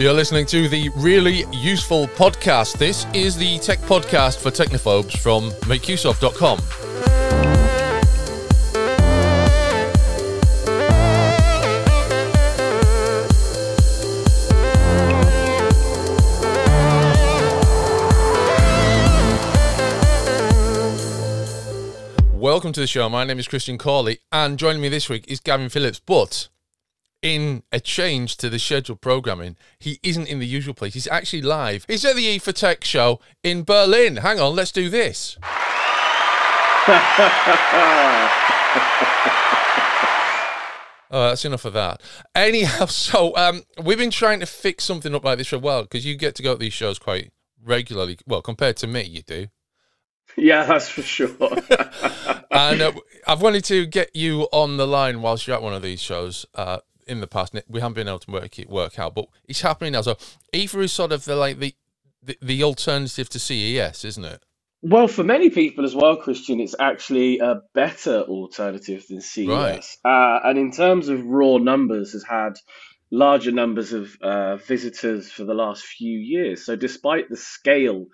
You're listening to the Really Useful Podcast. This is the tech podcast for technophobes from makeuseof.com. Welcome to the show. My name is Christian Cawley, and joining me this week is Gavin Phillips. But in a change to the scheduled programming, he isn't in the usual place. He's actually live. He's at the IFA Tech show in Berlin. Hang on, let's do this. Oh, that's enough of that. Anyhow, so um, we've been trying to fix something up like this for a while because you get to go to these shows quite regularly. Well, compared to me, you do. Yeah, that's for sure. and uh, I've wanted to get you on the line whilst you're at one of these shows. Uh, in the past, we haven't been able to work it work out, but it's happening now. So IFA is sort of the like the, the the alternative to CES, isn't it? Well, for many people as well, Christian, it's actually a better alternative than CES. Right. Uh, and in terms of raw numbers, has had larger numbers of uh, visitors for the last few years. So, despite the scale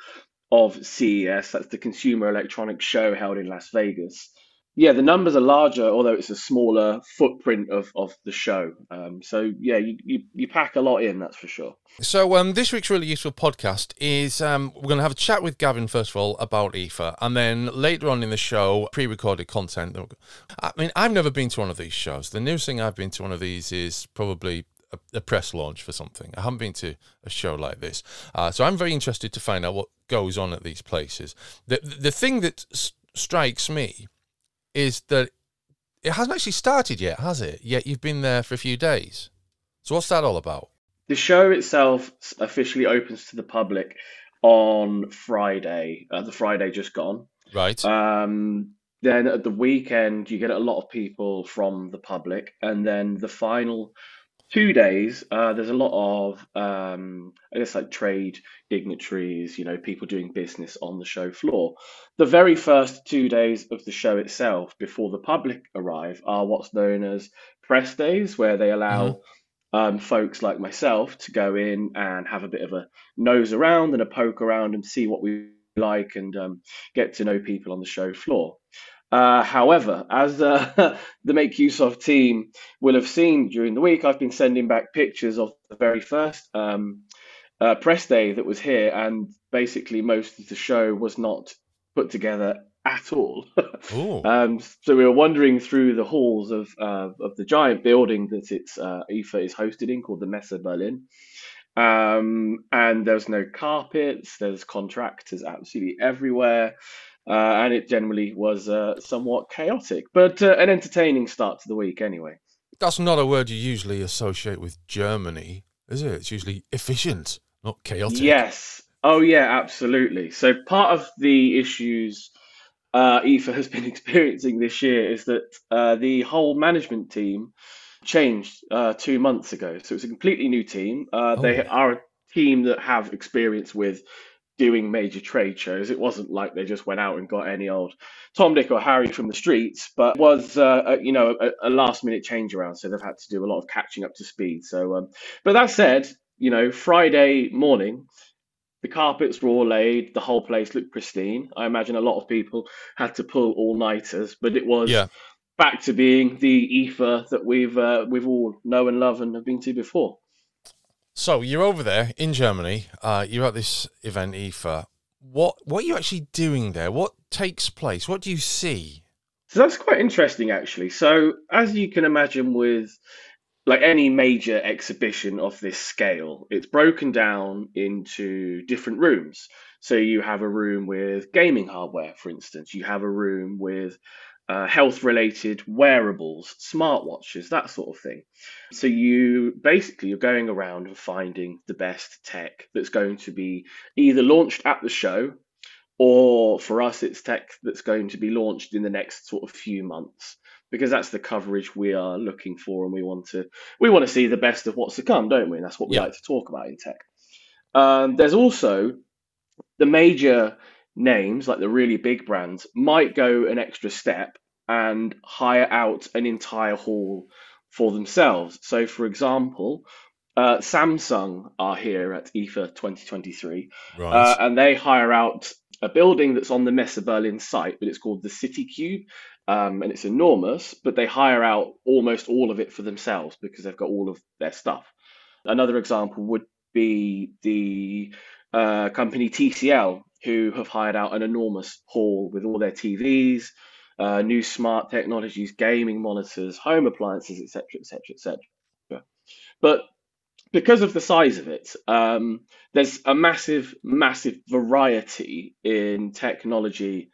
of CES, that's the Consumer Electronics Show held in Las Vegas, yeah, the numbers are larger, although it's a smaller footprint of, of the show. Um, so yeah, you, you, you pack a lot in, that's for sure. So um, this week's really useful podcast is um, we're going to have a chat with Gavin first of all about IFA, and then later on in the show, pre-recorded content. I mean, I've never been to one of these shows. The newest thing I've been to one of these is probably a, a press launch for something. I haven't been to a show like this, uh, so I'm very interested to find out what goes on at these places. The the thing that s- strikes me is that it hasn't actually started yet, has it? Yet you've been there for a few days. So what's that all about? The show itself officially opens to the public on Friday, uh, the Friday just gone. Right. Um, then at the weekend, you get a lot of people from the public, and then the final two days, uh, there's a lot of, um, I guess, like trade dignitaries, you know, people doing business on the show floor. The very first two days of the show itself, before the public arrive, are what's known as press days, where they allow um, folks like myself to go in and have a bit of a nose around and a poke around and see what we like and um, get to know people on the show floor. Uh, however, as uh, the Make Use of team will have seen during the week, I've been sending back pictures of the very first um, uh, press day that was here, and basically most of the show was not put together at all. Um, so we were wandering through the halls of uh, of the giant building that it's uh, IFA is hosted in, called the Messe Berlin. Um, and there's no carpets. There's contractors absolutely everywhere. Uh, and it generally was uh, somewhat chaotic, but uh, an entertaining start to the week anyway. That's not a word you usually associate with Germany, is it? It's usually efficient, not chaotic. Yes. Oh, yeah, absolutely. So part of the issues uh, IFA has been experiencing this year is that uh, the whole management team changed uh, two months ago. So it's a completely new team. Uh, They Oh. are a team that have experience with doing major trade shows. It wasn't like they just went out and got any old Tom, Dick, or Harry from the streets, but was uh, a, you know a, a last minute change around. So they've had to do a lot of catching up to speed. So, um, but that said, you know Friday morning. The carpets were all laid. The whole place looked pristine. I imagine a lot of people had to pull all nighters, but it was Yeah. back to being the IFA that we've uh, we've all know and love and have been to before. So you're over there in Germany. Uh, you're at this event, IFA. What what are you actually doing there? What takes place? What do you see? So that's quite interesting, actually. So as you can imagine, with like any major exhibition of this scale, it's broken down into different rooms. So you have a room with gaming hardware, for instance. You have a room with uh, health-related wearables, smartwatches, that sort of thing. So you basically you're going around and finding the best tech that's going to be either launched at the show, or for us, it's tech that's going to be launched in the next sort of few months because that's the coverage we are looking for, and we want to we want to see the best of what's to come, don't we? And that's what we Yeah. like to talk about in tech. Um, there's also the major names, like the really big brands, might go an extra step and hire out an entire hall for themselves. So, for example, uh, Samsung are here at IFA 2023, Right. uh, and they hire out a building that's on the Messe Berlin site, but it's called the City Cube, um, and it's enormous. But they hire out almost all of it for themselves because they've got all of their stuff. Another example would be the uh, company TCL, who have hired out an enormous hall with all their TVs, uh, new smart technologies, gaming monitors, home appliances, etc., etc., etc. But because of the size of it, um, there's a massive, massive variety in technology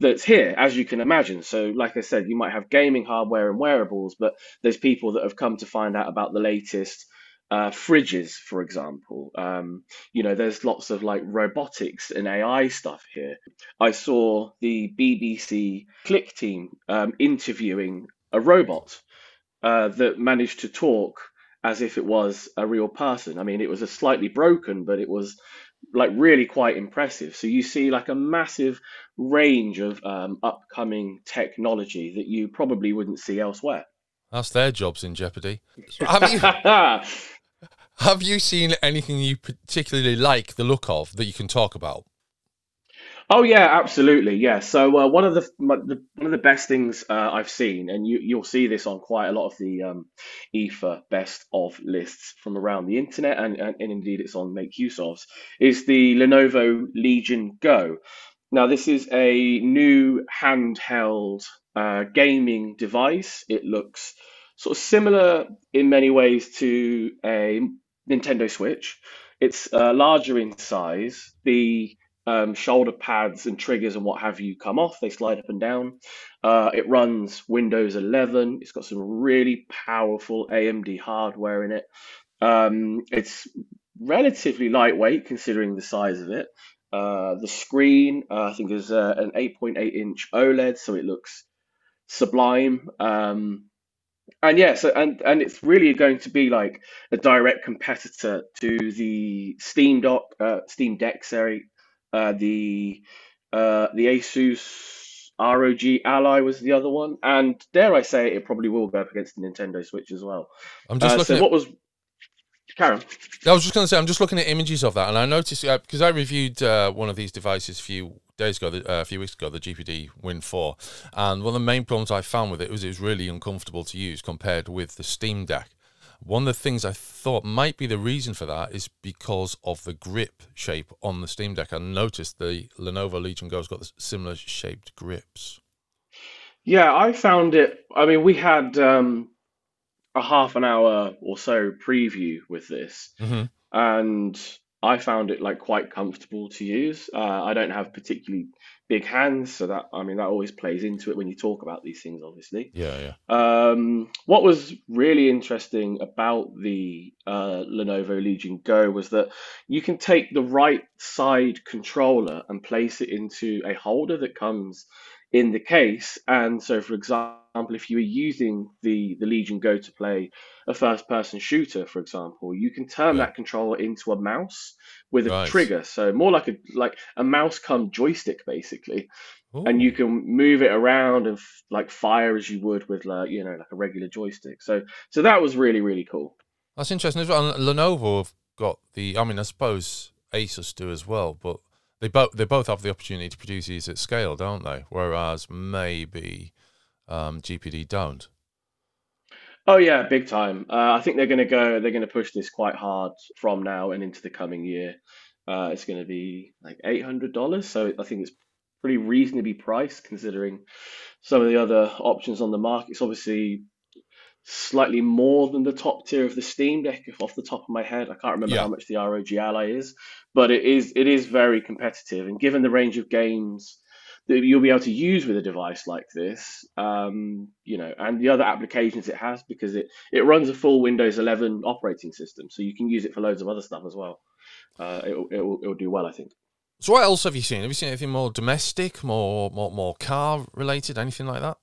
that's here, as you can imagine. So, like I said, you might have gaming hardware and wearables, but there's people that have come to find out about the latest uh, fridges, for example. Um, you know, there's lots of like robotics and AI stuff here. I saw the BBC Click team um, interviewing a robot uh, that managed to talk as if it was a real person. I mean, it was a slightly broken, but it was like really quite impressive. So you see like a massive range of um, upcoming technology that you probably wouldn't see elsewhere. That's their jobs in jeopardy. Have you have you seen anything you particularly like the look of that you can talk about? Oh yeah, absolutely. Yeah. So uh, one of the, the one of the best things uh, I've seen, and you you'll see this on quite a lot of the um, IFA best of lists from around the internet, and, and, and indeed it's on Make Use of, is the Lenovo Legion Go. Now this is a new handheld uh, gaming device. It looks sort of similar in many ways to a Nintendo Switch. It's uh, larger in size. The um, shoulder pads and triggers and what have you come off. They slide up and down. Uh, it runs Windows 11. It's got some really powerful AMD hardware in it. Um, it's relatively lightweight considering the size of it. Uh, the screen, uh, I think, is uh, an 8.8 inch OLED, so it looks sublime. Um, and yeah, so and and it's really going to be like a direct competitor to the Steam Dock, uh, Steam Deck, sorry, uh, the uh, the Asus ROG Ally was the other one, and dare I say, it probably will go up against the Nintendo Switch as well. I'm just Uh, looking so at what was Karen? I was just going to say, I'm just looking at images of that, and I noticed uh, because I reviewed uh, one of these devices a few days ago, uh, a few weeks ago, the GPD Win 4, and one of the main problems I found with it was it was really uncomfortable to use compared with the Steam Deck. One of the things I thought might be the reason for that is because of the grip shape on the Steam Deck. I noticed the Lenovo Legion Go's got similar shaped grips. Yeah, I found it. I mean, we had um, a half an hour or so preview with this, hmm and I found it like quite comfortable to use. Uh, I don't have particularly big hands, so that I mean that always plays into it when you talk about these things, obviously. Yeah, yeah. Um, what was really interesting about the uh, Lenovo Legion Go was that you can take the right side controller and place it into a holder that comes in the case. And so, for example, if you were using the, the Legion Go to play a first person shooter, for example, you can turn Yeah. that controller into a mouse with a Right. trigger. So more like a like a mouse come joystick basically and you can move it around and f- like fire as you would with like you know like a regular joystick. So so that was really really cool. That's interesting as well. And Lenovo have got the. I mean, I suppose Asus do as well, but they both they both have the opportunity to produce these at scale, don't they? Whereas maybe um, GPD don't. Oh yeah, big time. Uh, I think they're going to go. They're going to push this quite hard from now and into the coming year. Uh, it's going to be like eight hundred dollars. So I think it's pretty reasonably priced considering some of the other options on the market. It's obviously slightly more than the top tier of the Steam Deck, if off the top of my head. I can't remember Yeah. how much the ROG Ally is, but it is it is very competitive. And given the range of games that you'll be able to use with a device like this, um, you know, and the other applications it has, because it it runs a full Windows 11 operating system, so you can use it for loads of other stuff as well. Uh, it it will it will do well, I think. So what else have you seen? Have you seen anything more domestic, more more more car related, anything like that?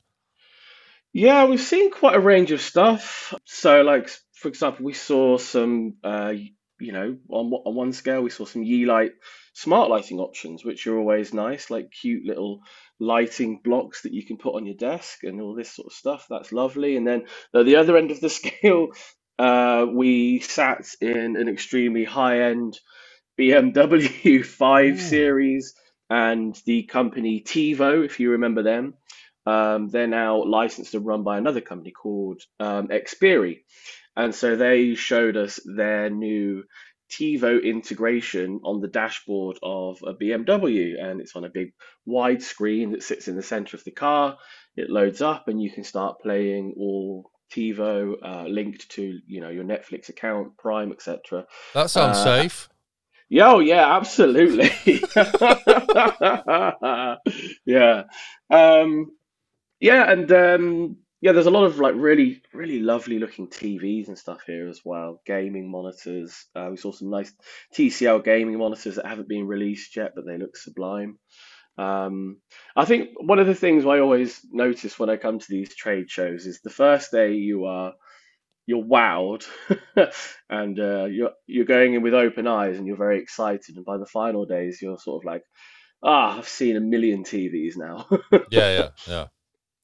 Yeah, we've seen quite a range of stuff. So, like for example, we saw some, uh, you know, on on one scale, we saw some Yeelight smart lighting options, which are always nice, like cute little lighting blocks that you can put on your desk and all this sort of stuff. That's lovely. And then at the other end of the scale, uh, we sat in an extremely high end BMW 5 Ooh. Series and the company TiVo, if you remember them. Um, they're now licensed and run by another company called um, Xperi. And so they showed us their new TiVo integration on the dashboard of a BMW. And it's on a big wide screen that sits in the center of the car. It loads up and you can start playing all TiVo uh, linked to you know your Netflix account, Prime, etc. That sounds Uh, safe. Yeah, oh, yeah, absolutely. yeah. Um, yeah, and um, yeah, there's a lot of like really, really lovely looking TVs and stuff here as well. Gaming monitors. Uh, we saw some nice TCL gaming monitors that haven't been released yet, but they look sublime. Um, I think one of the things I always notice when I come to these trade shows is the first day you are you're wowed and uh, you're you're going in with open eyes and you're very excited, and by the final days you're sort of like, ah, I've seen a million TVs now. Yeah, yeah, yeah.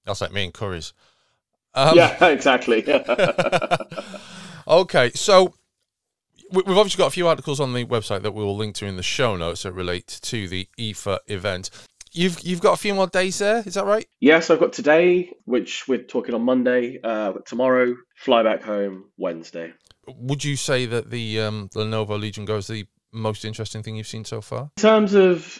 That's like me and Currys. Um, yeah, exactly. okay, so we- we've obviously got a few articles on the website that we will link to in the show notes that relate to the IFA event. You've you've got a few more days there, is that right? yes, I've got today, which we're talking on Monday. Uh, tomorrow, fly back home Wednesday. Would you say that the um, Lenovo Legion Go is the most interesting thing you've seen so far? In terms of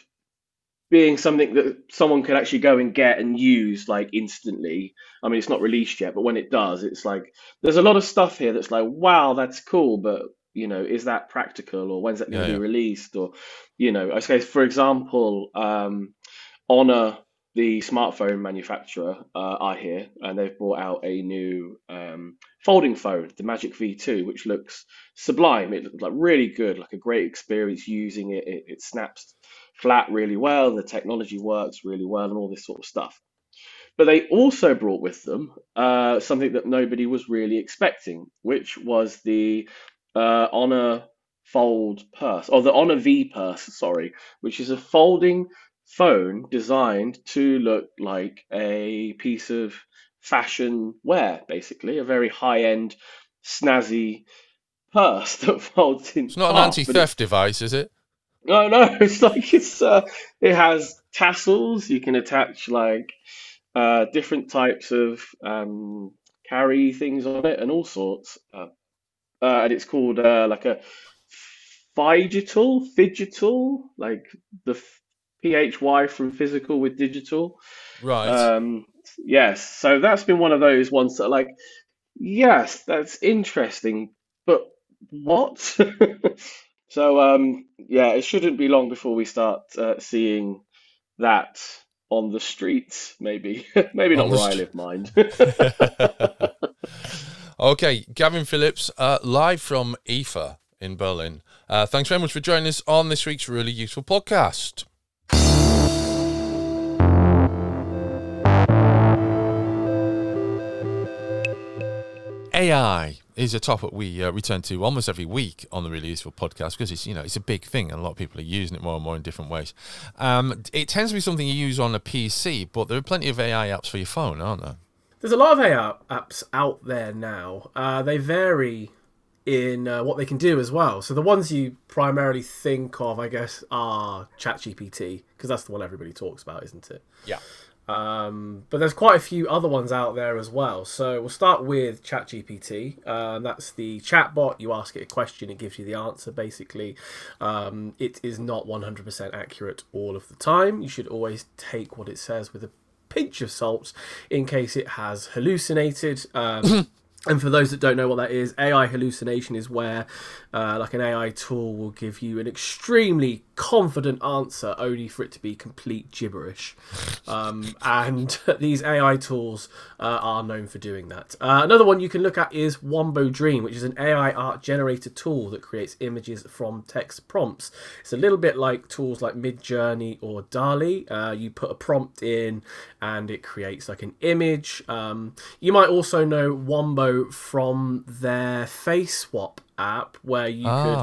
being something that someone could actually go and get and use like instantly. I mean, it's not released yet, but when it does, it's like there's a lot of stuff here that's like, wow, that's cool, but you know, is that practical or when's that going Yeah, to yeah. be released? Or you know, I suppose for example, um, Honor, the smartphone manufacturer, uh, I hear, and they've brought out a new um, folding phone, the Magic V2, which looks sublime. It looks like really good, like a great experience using it. It, it snaps flat really well, the technology works really well, and all this sort of stuff. But they also brought with them uh, something that nobody was really expecting, which was the uh, Honor Fold Purse, or the Honor V Purse, sorry, which is a folding phone designed to look like a piece of fashion wear, basically, a very high end, snazzy purse that folds in It's not an anti theft device, is it? No, no, it's like it's uh, it has tassels. You can attach like uh, different types of um, carry things on it and all sorts. Uh, uh, and it's called uh, like a phygital, phygital, like the f- phy from physical with digital. Right. Um, yes, so that's been one of those ones that are like, yes, that's interesting, but what? so um, yeah, it shouldn't be long before we start uh, seeing that on the streets. Maybe, maybe On not where I live, mind. okay, Gavin Phillips, uh, live from IFA in Berlin. Uh, thanks very much for joining us on this week's really useful podcast. AI is a topic we uh, return to almost every week on the Really Useful podcast because it's you know it's a big thing and a lot of people are using it more and more in different ways. Um, it tends to be something you use on a PC, but there are plenty of AI apps for your phone, aren't there? There's a lot of AI apps out there now. Uh, they vary in uh, what they can do as well. So the ones you primarily think of, I guess, are ChatGPT because that's the one everybody talks about, isn't it? Yeah. Um, but there's quite a few other ones out there as well. So we'll start with ChatGPT. Uh, that's the chatbot. You ask it a question, it gives you the answer. Basically, um, it is not 100% accurate all of the time. You should always take what it says with a pinch of salt in case it has hallucinated. Um, and for those that don't know what that is, AI hallucination is where, uh, like an AI tool, will give you an extremely confident answer only for it to be complete gibberish. Um, and these AI tools uh, are known for doing that. Uh, another one you can look at is Wombo Dream, which is an AI art generator tool that creates images from text prompts. It's a little bit like tools like Midjourney or DALL-E. Uh, you put a prompt in and it creates like an image. Um, you might also know Wombo from their Face Swap app where you Ah. could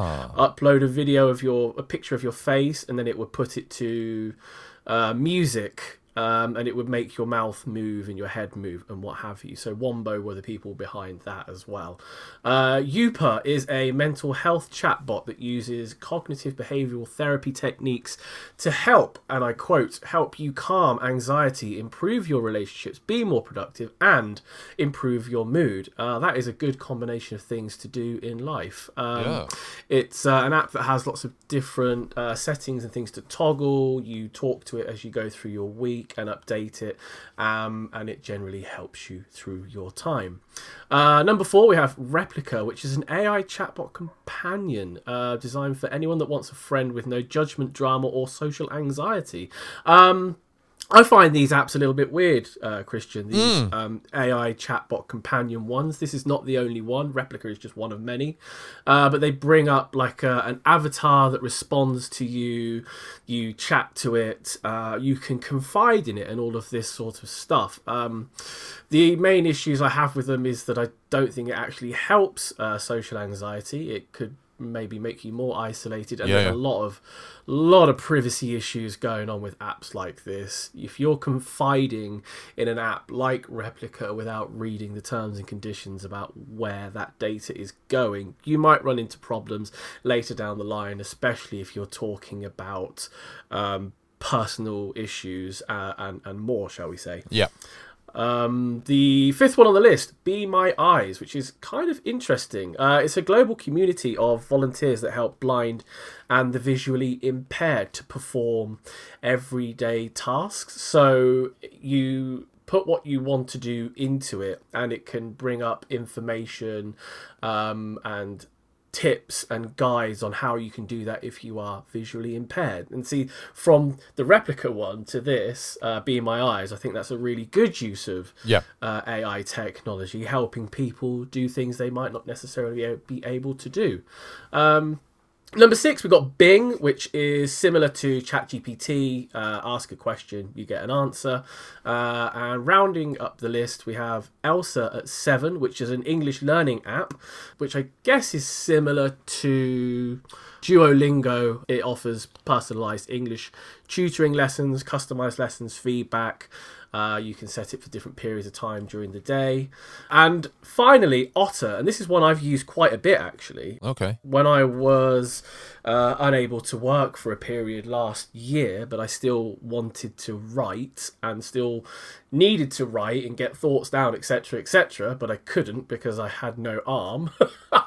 upload a video of your a picture of your face and then it would put it to uh, music um, and it would make your mouth move and your head move and what have you. So Wombo were the people behind that as well. Uh, Youper is a mental health chatbot that uses cognitive behavioral therapy techniques to help, and I quote, help you calm anxiety, improve your relationships, be more productive, and improve your mood. Uh, that is a good combination of things to do in life. Um, Yeah. It's uh, an app that has lots of different uh, settings and things to toggle. You talk to it as you go through your week and update it, um, and it generally helps you through your time. Uh, number four, we have Replika, which is an AI chatbot companion uh, designed for anyone that wants a friend with no judgment, drama, or social anxiety. Um, I find these apps a little bit weird, uh, Christian. These um, AI chatbot companion ones. This is not the only one. Replika is just one of many, uh, but they bring up like uh, an avatar that responds to you. You chat to it. Uh, you can confide in it, and all of this sort of stuff. Um, the main issues I have with them is that I don't think it actually helps uh, social anxiety. It could maybe make you more isolated and Yeah, there's yeah. a lot of lot of privacy issues going on with apps like this if you're confiding in an app like Replika without reading the terms and conditions about where that data is going you might run into problems later down the line especially if you're talking about um, personal issues uh, and and more shall we say Yeah. Um, the fifth one on the list, Be My Eyes, which is kind of interesting. Uh, it's a global community of volunteers that help blind and the visually impaired to perform everyday tasks. So you put what you want to do into it, and it can bring up information um, and tips and guides on how you can do that if you are visually impaired. And see, from the Replika one to this, uh, Be My Eyes, I think that's a really good use of Yeah. uh, AI technology, helping people do things they might not necessarily be able to do. Um, Number six, we've got Bing, which is similar to ChatGPT. Uh, ask a question, you get an answer. Uh, and rounding up the list, we have Elsa at seven, which is an English learning app, which I guess is similar to Duolingo. It offers personalized English tutoring lessons, customized lessons, feedback. Uh, you can set it for different periods of time during the day. And finally, Otter, and this is one I've used quite a bit actually Okay. when I was uh, unable to work for a period last year, but I still wanted to write and still needed to write and get thoughts down, etc., etc., but I couldn't because I had no arm. uh,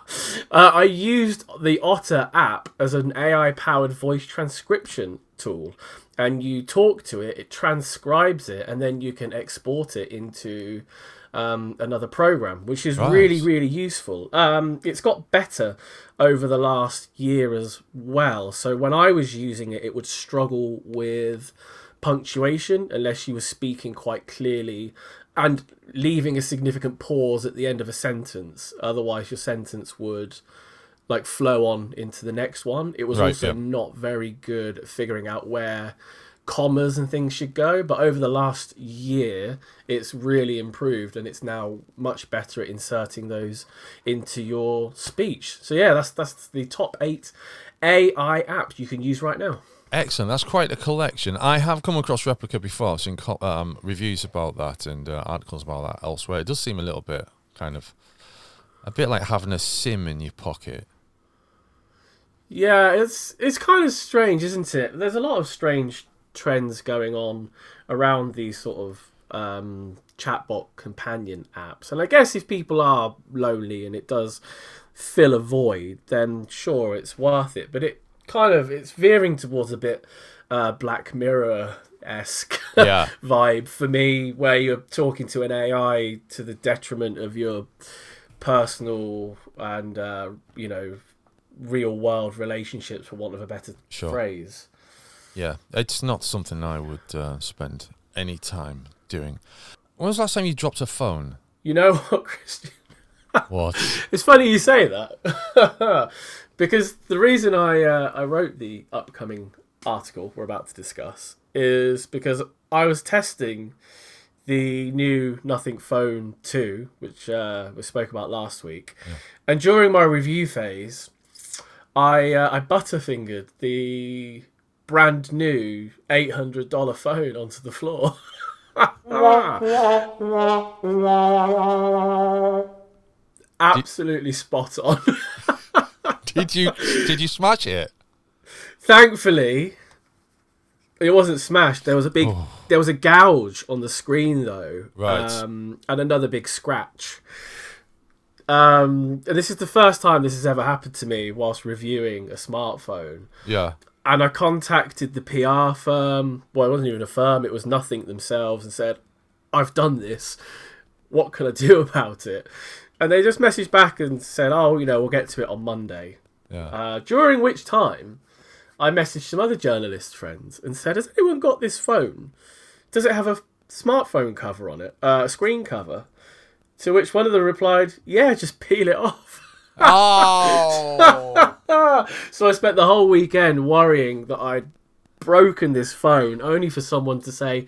I used the Otter app as an AI powered voice transcription tool. And you talk to it, it transcribes it, and then you can export it into um, another program, which is Right. really, really useful. Um, it's got better over the last year as well. So when I was using it, it would struggle with punctuation unless you were speaking quite clearly and leaving a significant pause at the end of a sentence. Otherwise, your sentence would like flow on into the next one. It was Right, also yeah. not very good at figuring out where commas and things should go. But over the last year, it's really improved and it's now much better at inserting those into your speech. So yeah, that's that's the top eight AI apps you can use right now. Excellent. That's quite a collection. I have come across Replika before. I've seen um, reviews about that and uh, articles about that elsewhere. It does seem a little bit kind of a bit like having a sim in your pocket. Yeah, it's it's kind of strange, isn't it? There's a lot of strange trends going on around these sort of um, chatbot companion apps, and I guess if people are lonely and it does fill a void, then sure, it's worth it. But it kind of it's veering towards a bit uh, Black Mirror esque Yeah. vibe for me, where you're talking to an AI to the detriment of your personal and uh, you know real world relationships, for want of a better Sure. phrase. Yeah, it's not something I would uh, spend any time doing. When was the last time you dropped a phone? You know what, Christian? What? It's funny you say that because the reason I uh, I wrote the upcoming article we're about to discuss is because I was testing the new Nothing Phone 2, which uh, we spoke about last week, and during my review phase, I uh, I butterfingered the brand new eight hundred dollar phone onto the floor. Absolutely spot on. Did you did you smash it? Thankfully, it wasn't smashed. There was a big, there was a gouge on the screen though, Right. Um, and another big scratch. Um, and this is the first time this has ever happened to me whilst reviewing a smartphone. Yeah. And I contacted the PR firm. Well, it wasn't even a firm; it was nothing themselves, and said, "I've done this. What can I do about it?" And they just messaged back and said, "Oh, you know, we'll get to it on Monday." Yeah. Uh, during which time, I messaged some other journalist friends and said, "Has anyone got this phone? Does it have a smartphone cover on it? Uh, a screen cover?" To which one of them replied, "Yeah, just peel it off." oh. so I spent the whole weekend worrying that I'd broken this phone, only for someone to say,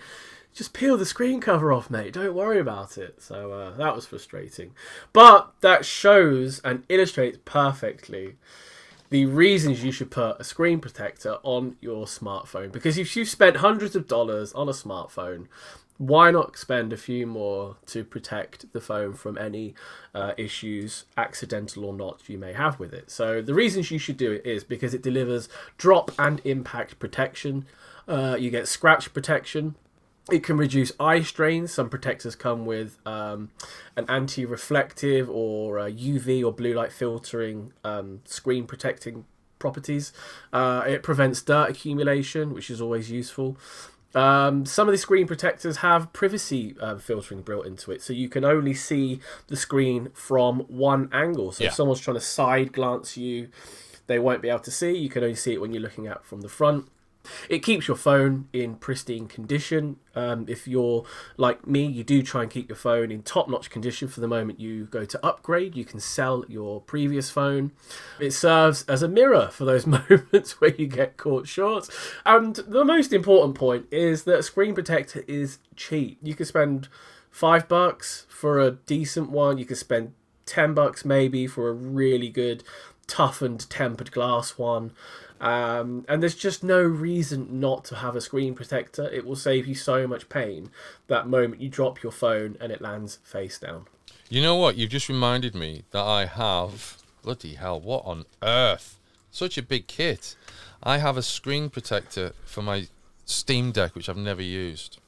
"Just peel the screen cover off, mate. Don't worry about it." So uh, that was frustrating, but that shows and illustrates perfectly the reasons you should put a screen protector on your smartphone. Because if you've spent hundreds of dollars on a smartphone, why not spend a few more to protect the phone from any uh, issues, accidental or not, you may have with it? So the reasons you should do it is because it delivers drop and impact protection. Uh, you get scratch protection. It can reduce eye strain. Some protectors come with um, an anti-reflective or uh, UV or blue light filtering um, screen protecting properties. Uh, it prevents dirt accumulation, which is always useful. Um, some of the screen protectors have privacy uh, filtering built into it, so you can only see the screen from one angle. So Yeah. if someone's trying to side glance you, they won't be able to see. You can only see it when you're looking at from the front. It keeps your phone in pristine condition. Um, if you're like me, you do try and keep your phone in top notch condition for the moment you go to upgrade. You can sell your previous phone. It serves as a mirror for those moments where you get caught short. And the most important point is that a screen protector is cheap. You can spend five bucks for a decent one, you can spend 10 bucks maybe for a really good toughened tempered glass one. Um, and there's just no reason not to have a screen protector. It will save you so much pain that moment you drop your phone and it lands face down. You know what? You've just reminded me that I have. Bloody hell! What on earth? Such a big kit. I have a screen protector for my Steam Deck, which I've never used.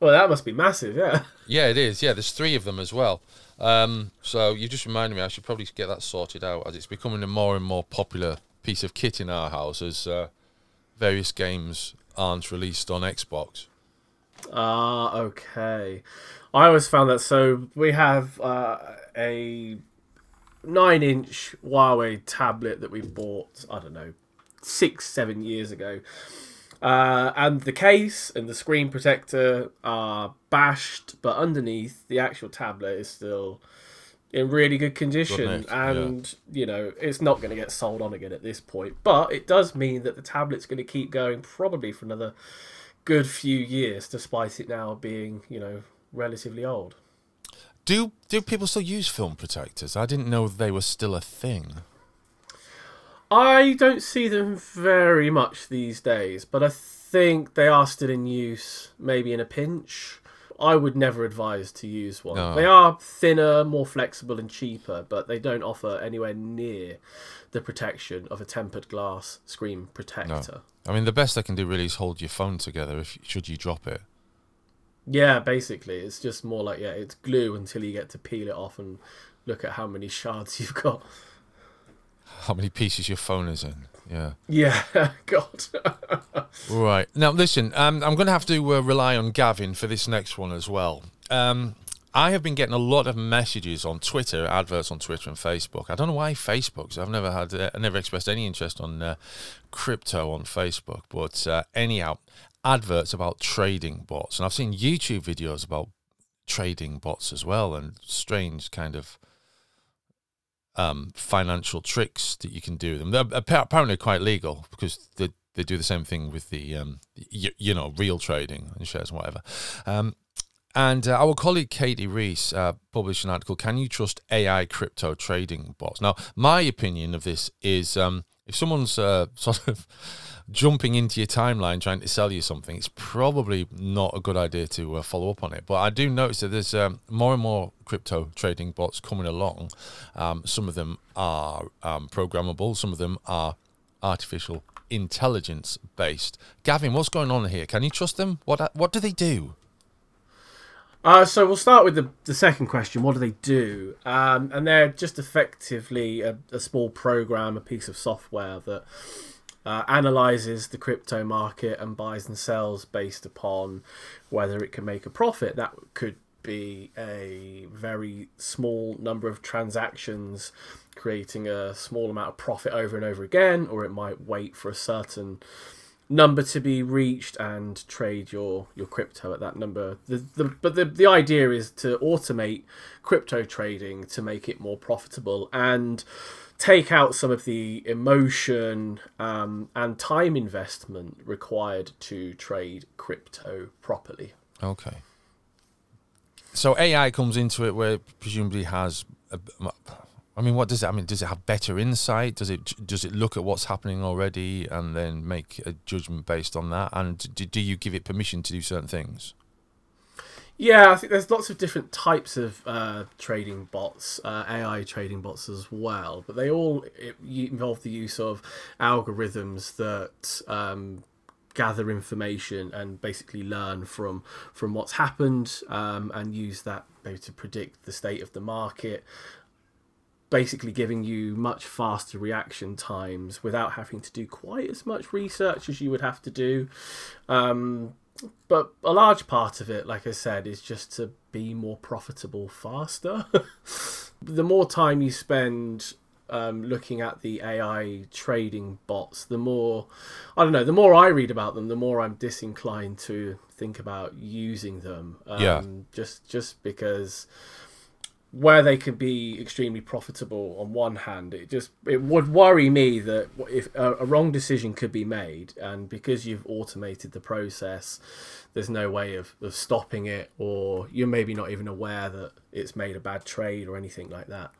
Well, that must be massive, yeah. Yeah, it is. Yeah, there's three of them as well. Um, so you just reminded me I should probably get that sorted out as it's becoming a more and more popular piece of kit in our house as uh, various games aren't released on Xbox. Ah, okay. I always found that so we have uh, a nine inch Huawei tablet that we bought, I don't know, six, seven years ago. Uh, and the case and the screen protector are bashed, but underneath the actual tablet is still in really good condition. Nick, yeah. and, you know, it's not going to get sold on again at this point. But it does mean that the tablet's going to keep going probably for another good few years, despite it now being, you know, relatively old. Do do people still use film protectors? I didn't know they were still a thing. I don't see them very much these days, but I think they are still in use, maybe in a pinch. I would never advise to use one. No. They are thinner, more flexible, and cheaper, but they don't offer anywhere near the protection of a tempered glass screen protector. I mean, the best they can do really is hold your phone together if should you drop it. Yeah, basically, it's just more like yeah, it's glue until you get to peel it off and look at how many shards you've got. How many pieces your phone is in? Yeah. Yeah, God. Right. Now, listen, um, I'm going to have to uh, rely on Gavin for this next one as well. Um, I have been getting a lot of messages on Twitter, adverts on Twitter and Facebook. I don't know why Facebook, 'cause I've never had, uh, I never expressed any interest on uh, crypto on Facebook. But uh, anyhow, adverts about trading bots, and I've seen YouTube videos about trading bots as well, and strange kind of um, financial tricks that you can do with them. They're apparently quite legal because they they do the same thing with the um, you, you know real trading and shares and whatever. Um, And uh, our colleague Katie Rees uh, published an article, Can You Trust AI Crypto Trading Bots? Now, my opinion of this is um, if someone's uh, sort of jumping into your timeline trying to sell you something, it's probably not a good idea to uh, follow up on it. But I do notice that there's um, more and more crypto trading bots coming along. Um, some of them are um, programmable, some of them are artificial intelligence based. Gavin, what's going on here? Can you trust them? What what do they do? Uh, so we'll start with the, the second question. What do they do? Um, and they're just effectively a, a, small program, a piece of software that uh, analyzes the crypto market and buys and sells based upon whether it can make a profit. That could be a very small number of transactions creating a small amount of profit over and over again, or it might wait for a certain number to be reached and trade your your crypto at that number. The, the but the the idea is to automate crypto trading to make it more profitable and take out some of the emotion um, and time investment required to trade crypto properly. Okay. So AI comes into it where it presumably has a, I mean, what does it? I mean, does it have better insight? Does it does it look at what's happening already and then make a judgment based on that? And do, do you give it permission to do certain things? Yeah, I think there's lots of different types of uh, trading bots, uh, AI trading bots as well, but they all involve the use of algorithms that um, gather information and basically learn from from what's happened um, and use that to predict the state of the market basically giving you much faster reaction times without having to do quite as much research as you would have to do. Um, but a large part of it, like I said, is just to be more profitable faster. the more time you spend um, looking at the AI trading bots, the more I don't know, the more I read about them, the more I'm disinclined to think about using them. Um, yeah. Just just because where they could be extremely profitable on one hand it just it would worry me that if a, a, wrong decision could be made and because you've automated the process there's no way of, of stopping it or you're maybe not even aware that it's made a bad trade or anything like that.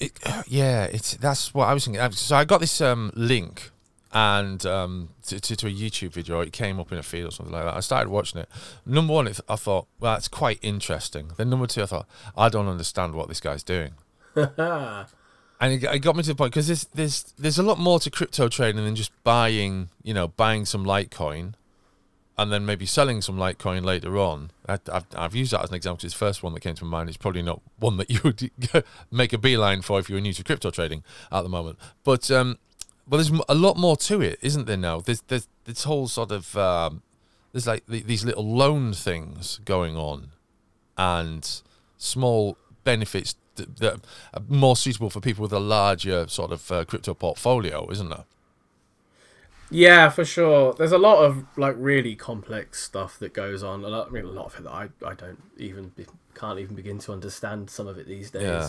It, yeah it's that's what i was thinking. So i got this um, link and um, to, to, to, a YouTube video. It came up in a feed or something like that. I started watching it. Number one, it, I thought, well, that's quite interesting. Then number two, I thought, I don't understand what this guy's doing. and it, it, got me to the point because there's there's there's a lot more to crypto trading than just buying, you know, buying some Litecoin. And then maybe selling some Litecoin later on. I, have I've used that as an example. It's the first one that came to my mind. It's probably not one that you would make a beeline for if you were new to crypto trading at the moment. But um, well, there's a lot more to it, isn't there? Now there's there's this whole sort of um, there's like these little loan things going on, and small benefits that, that are more suitable for people with a larger sort of uh, crypto portfolio, isn't there? Yeah, for sure. There's a lot of like really complex stuff that goes on. A lot, I mean, a lot of it that I, I don't even be, can't even begin to understand some of it these days. Yeah.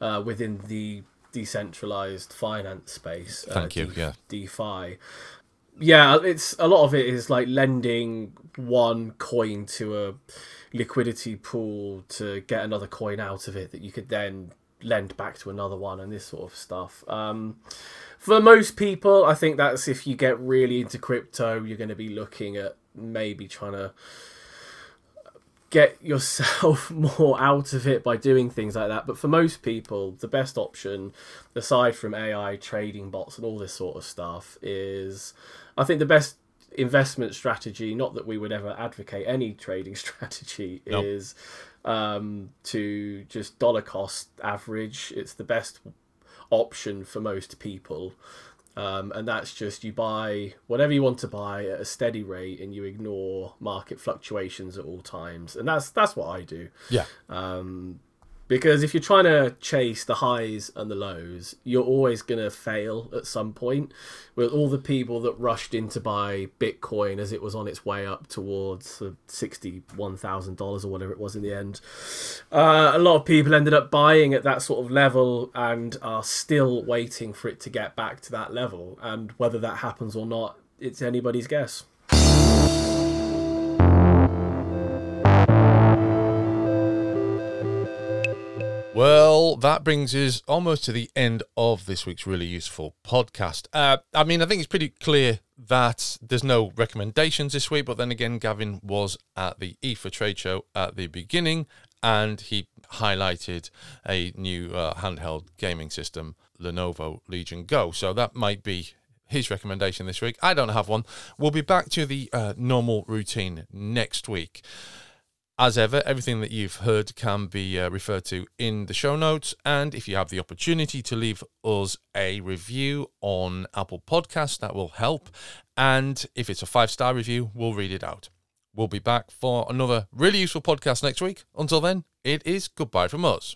Uh, within the decentralized finance space. Uh, Thank uh, you. De- yeah. DeFi. Yeah, it's a lot of it is like lending one coin to a liquidity pool to get another coin out of it that you could then lend back to another one and this sort of stuff. Um, for most people, I think that's if you get really into crypto, you're going to be looking at maybe trying to get yourself more out of it by doing things like that. But for most people, the best option, aside from AI, trading bots, and all this sort of stuff, is I think the best investment strategy, not that we would ever advocate any trading strategy, nope. is um, to just dollar cost average. It's the best option for most people. Um, and that's just you buy whatever you want to buy at a steady rate, and you ignore market fluctuations at all times. And that's that's what I do. Yeah. Um, because if you're trying to chase the highs and the lows, you're always going to fail at some point. With all the people that rushed in to buy Bitcoin as it was on its way up towards $61,000 or whatever it was in the end, uh, a lot of people ended up buying at that sort of level and are still waiting for it to get back to that level. And whether that happens or not, it's anybody's guess. All, that brings us almost to the end of this week's really useful podcast. Uh, I mean, I think it's pretty clear that there's no recommendations this week, but then again, Gavin was at the IFA trade show at the beginning and he highlighted a new uh, handheld gaming system, Lenovo Legion Go. So that might be his recommendation this week. I don't have one. We'll be back to the uh, normal routine next week. As ever, everything that you've heard can be uh, referred to in the show notes. And if you have the opportunity to leave us a review on Apple Podcasts, that will help. And if it's a five star review, we'll read it out. We'll be back for another really useful podcast next week. Until then, it is goodbye from us.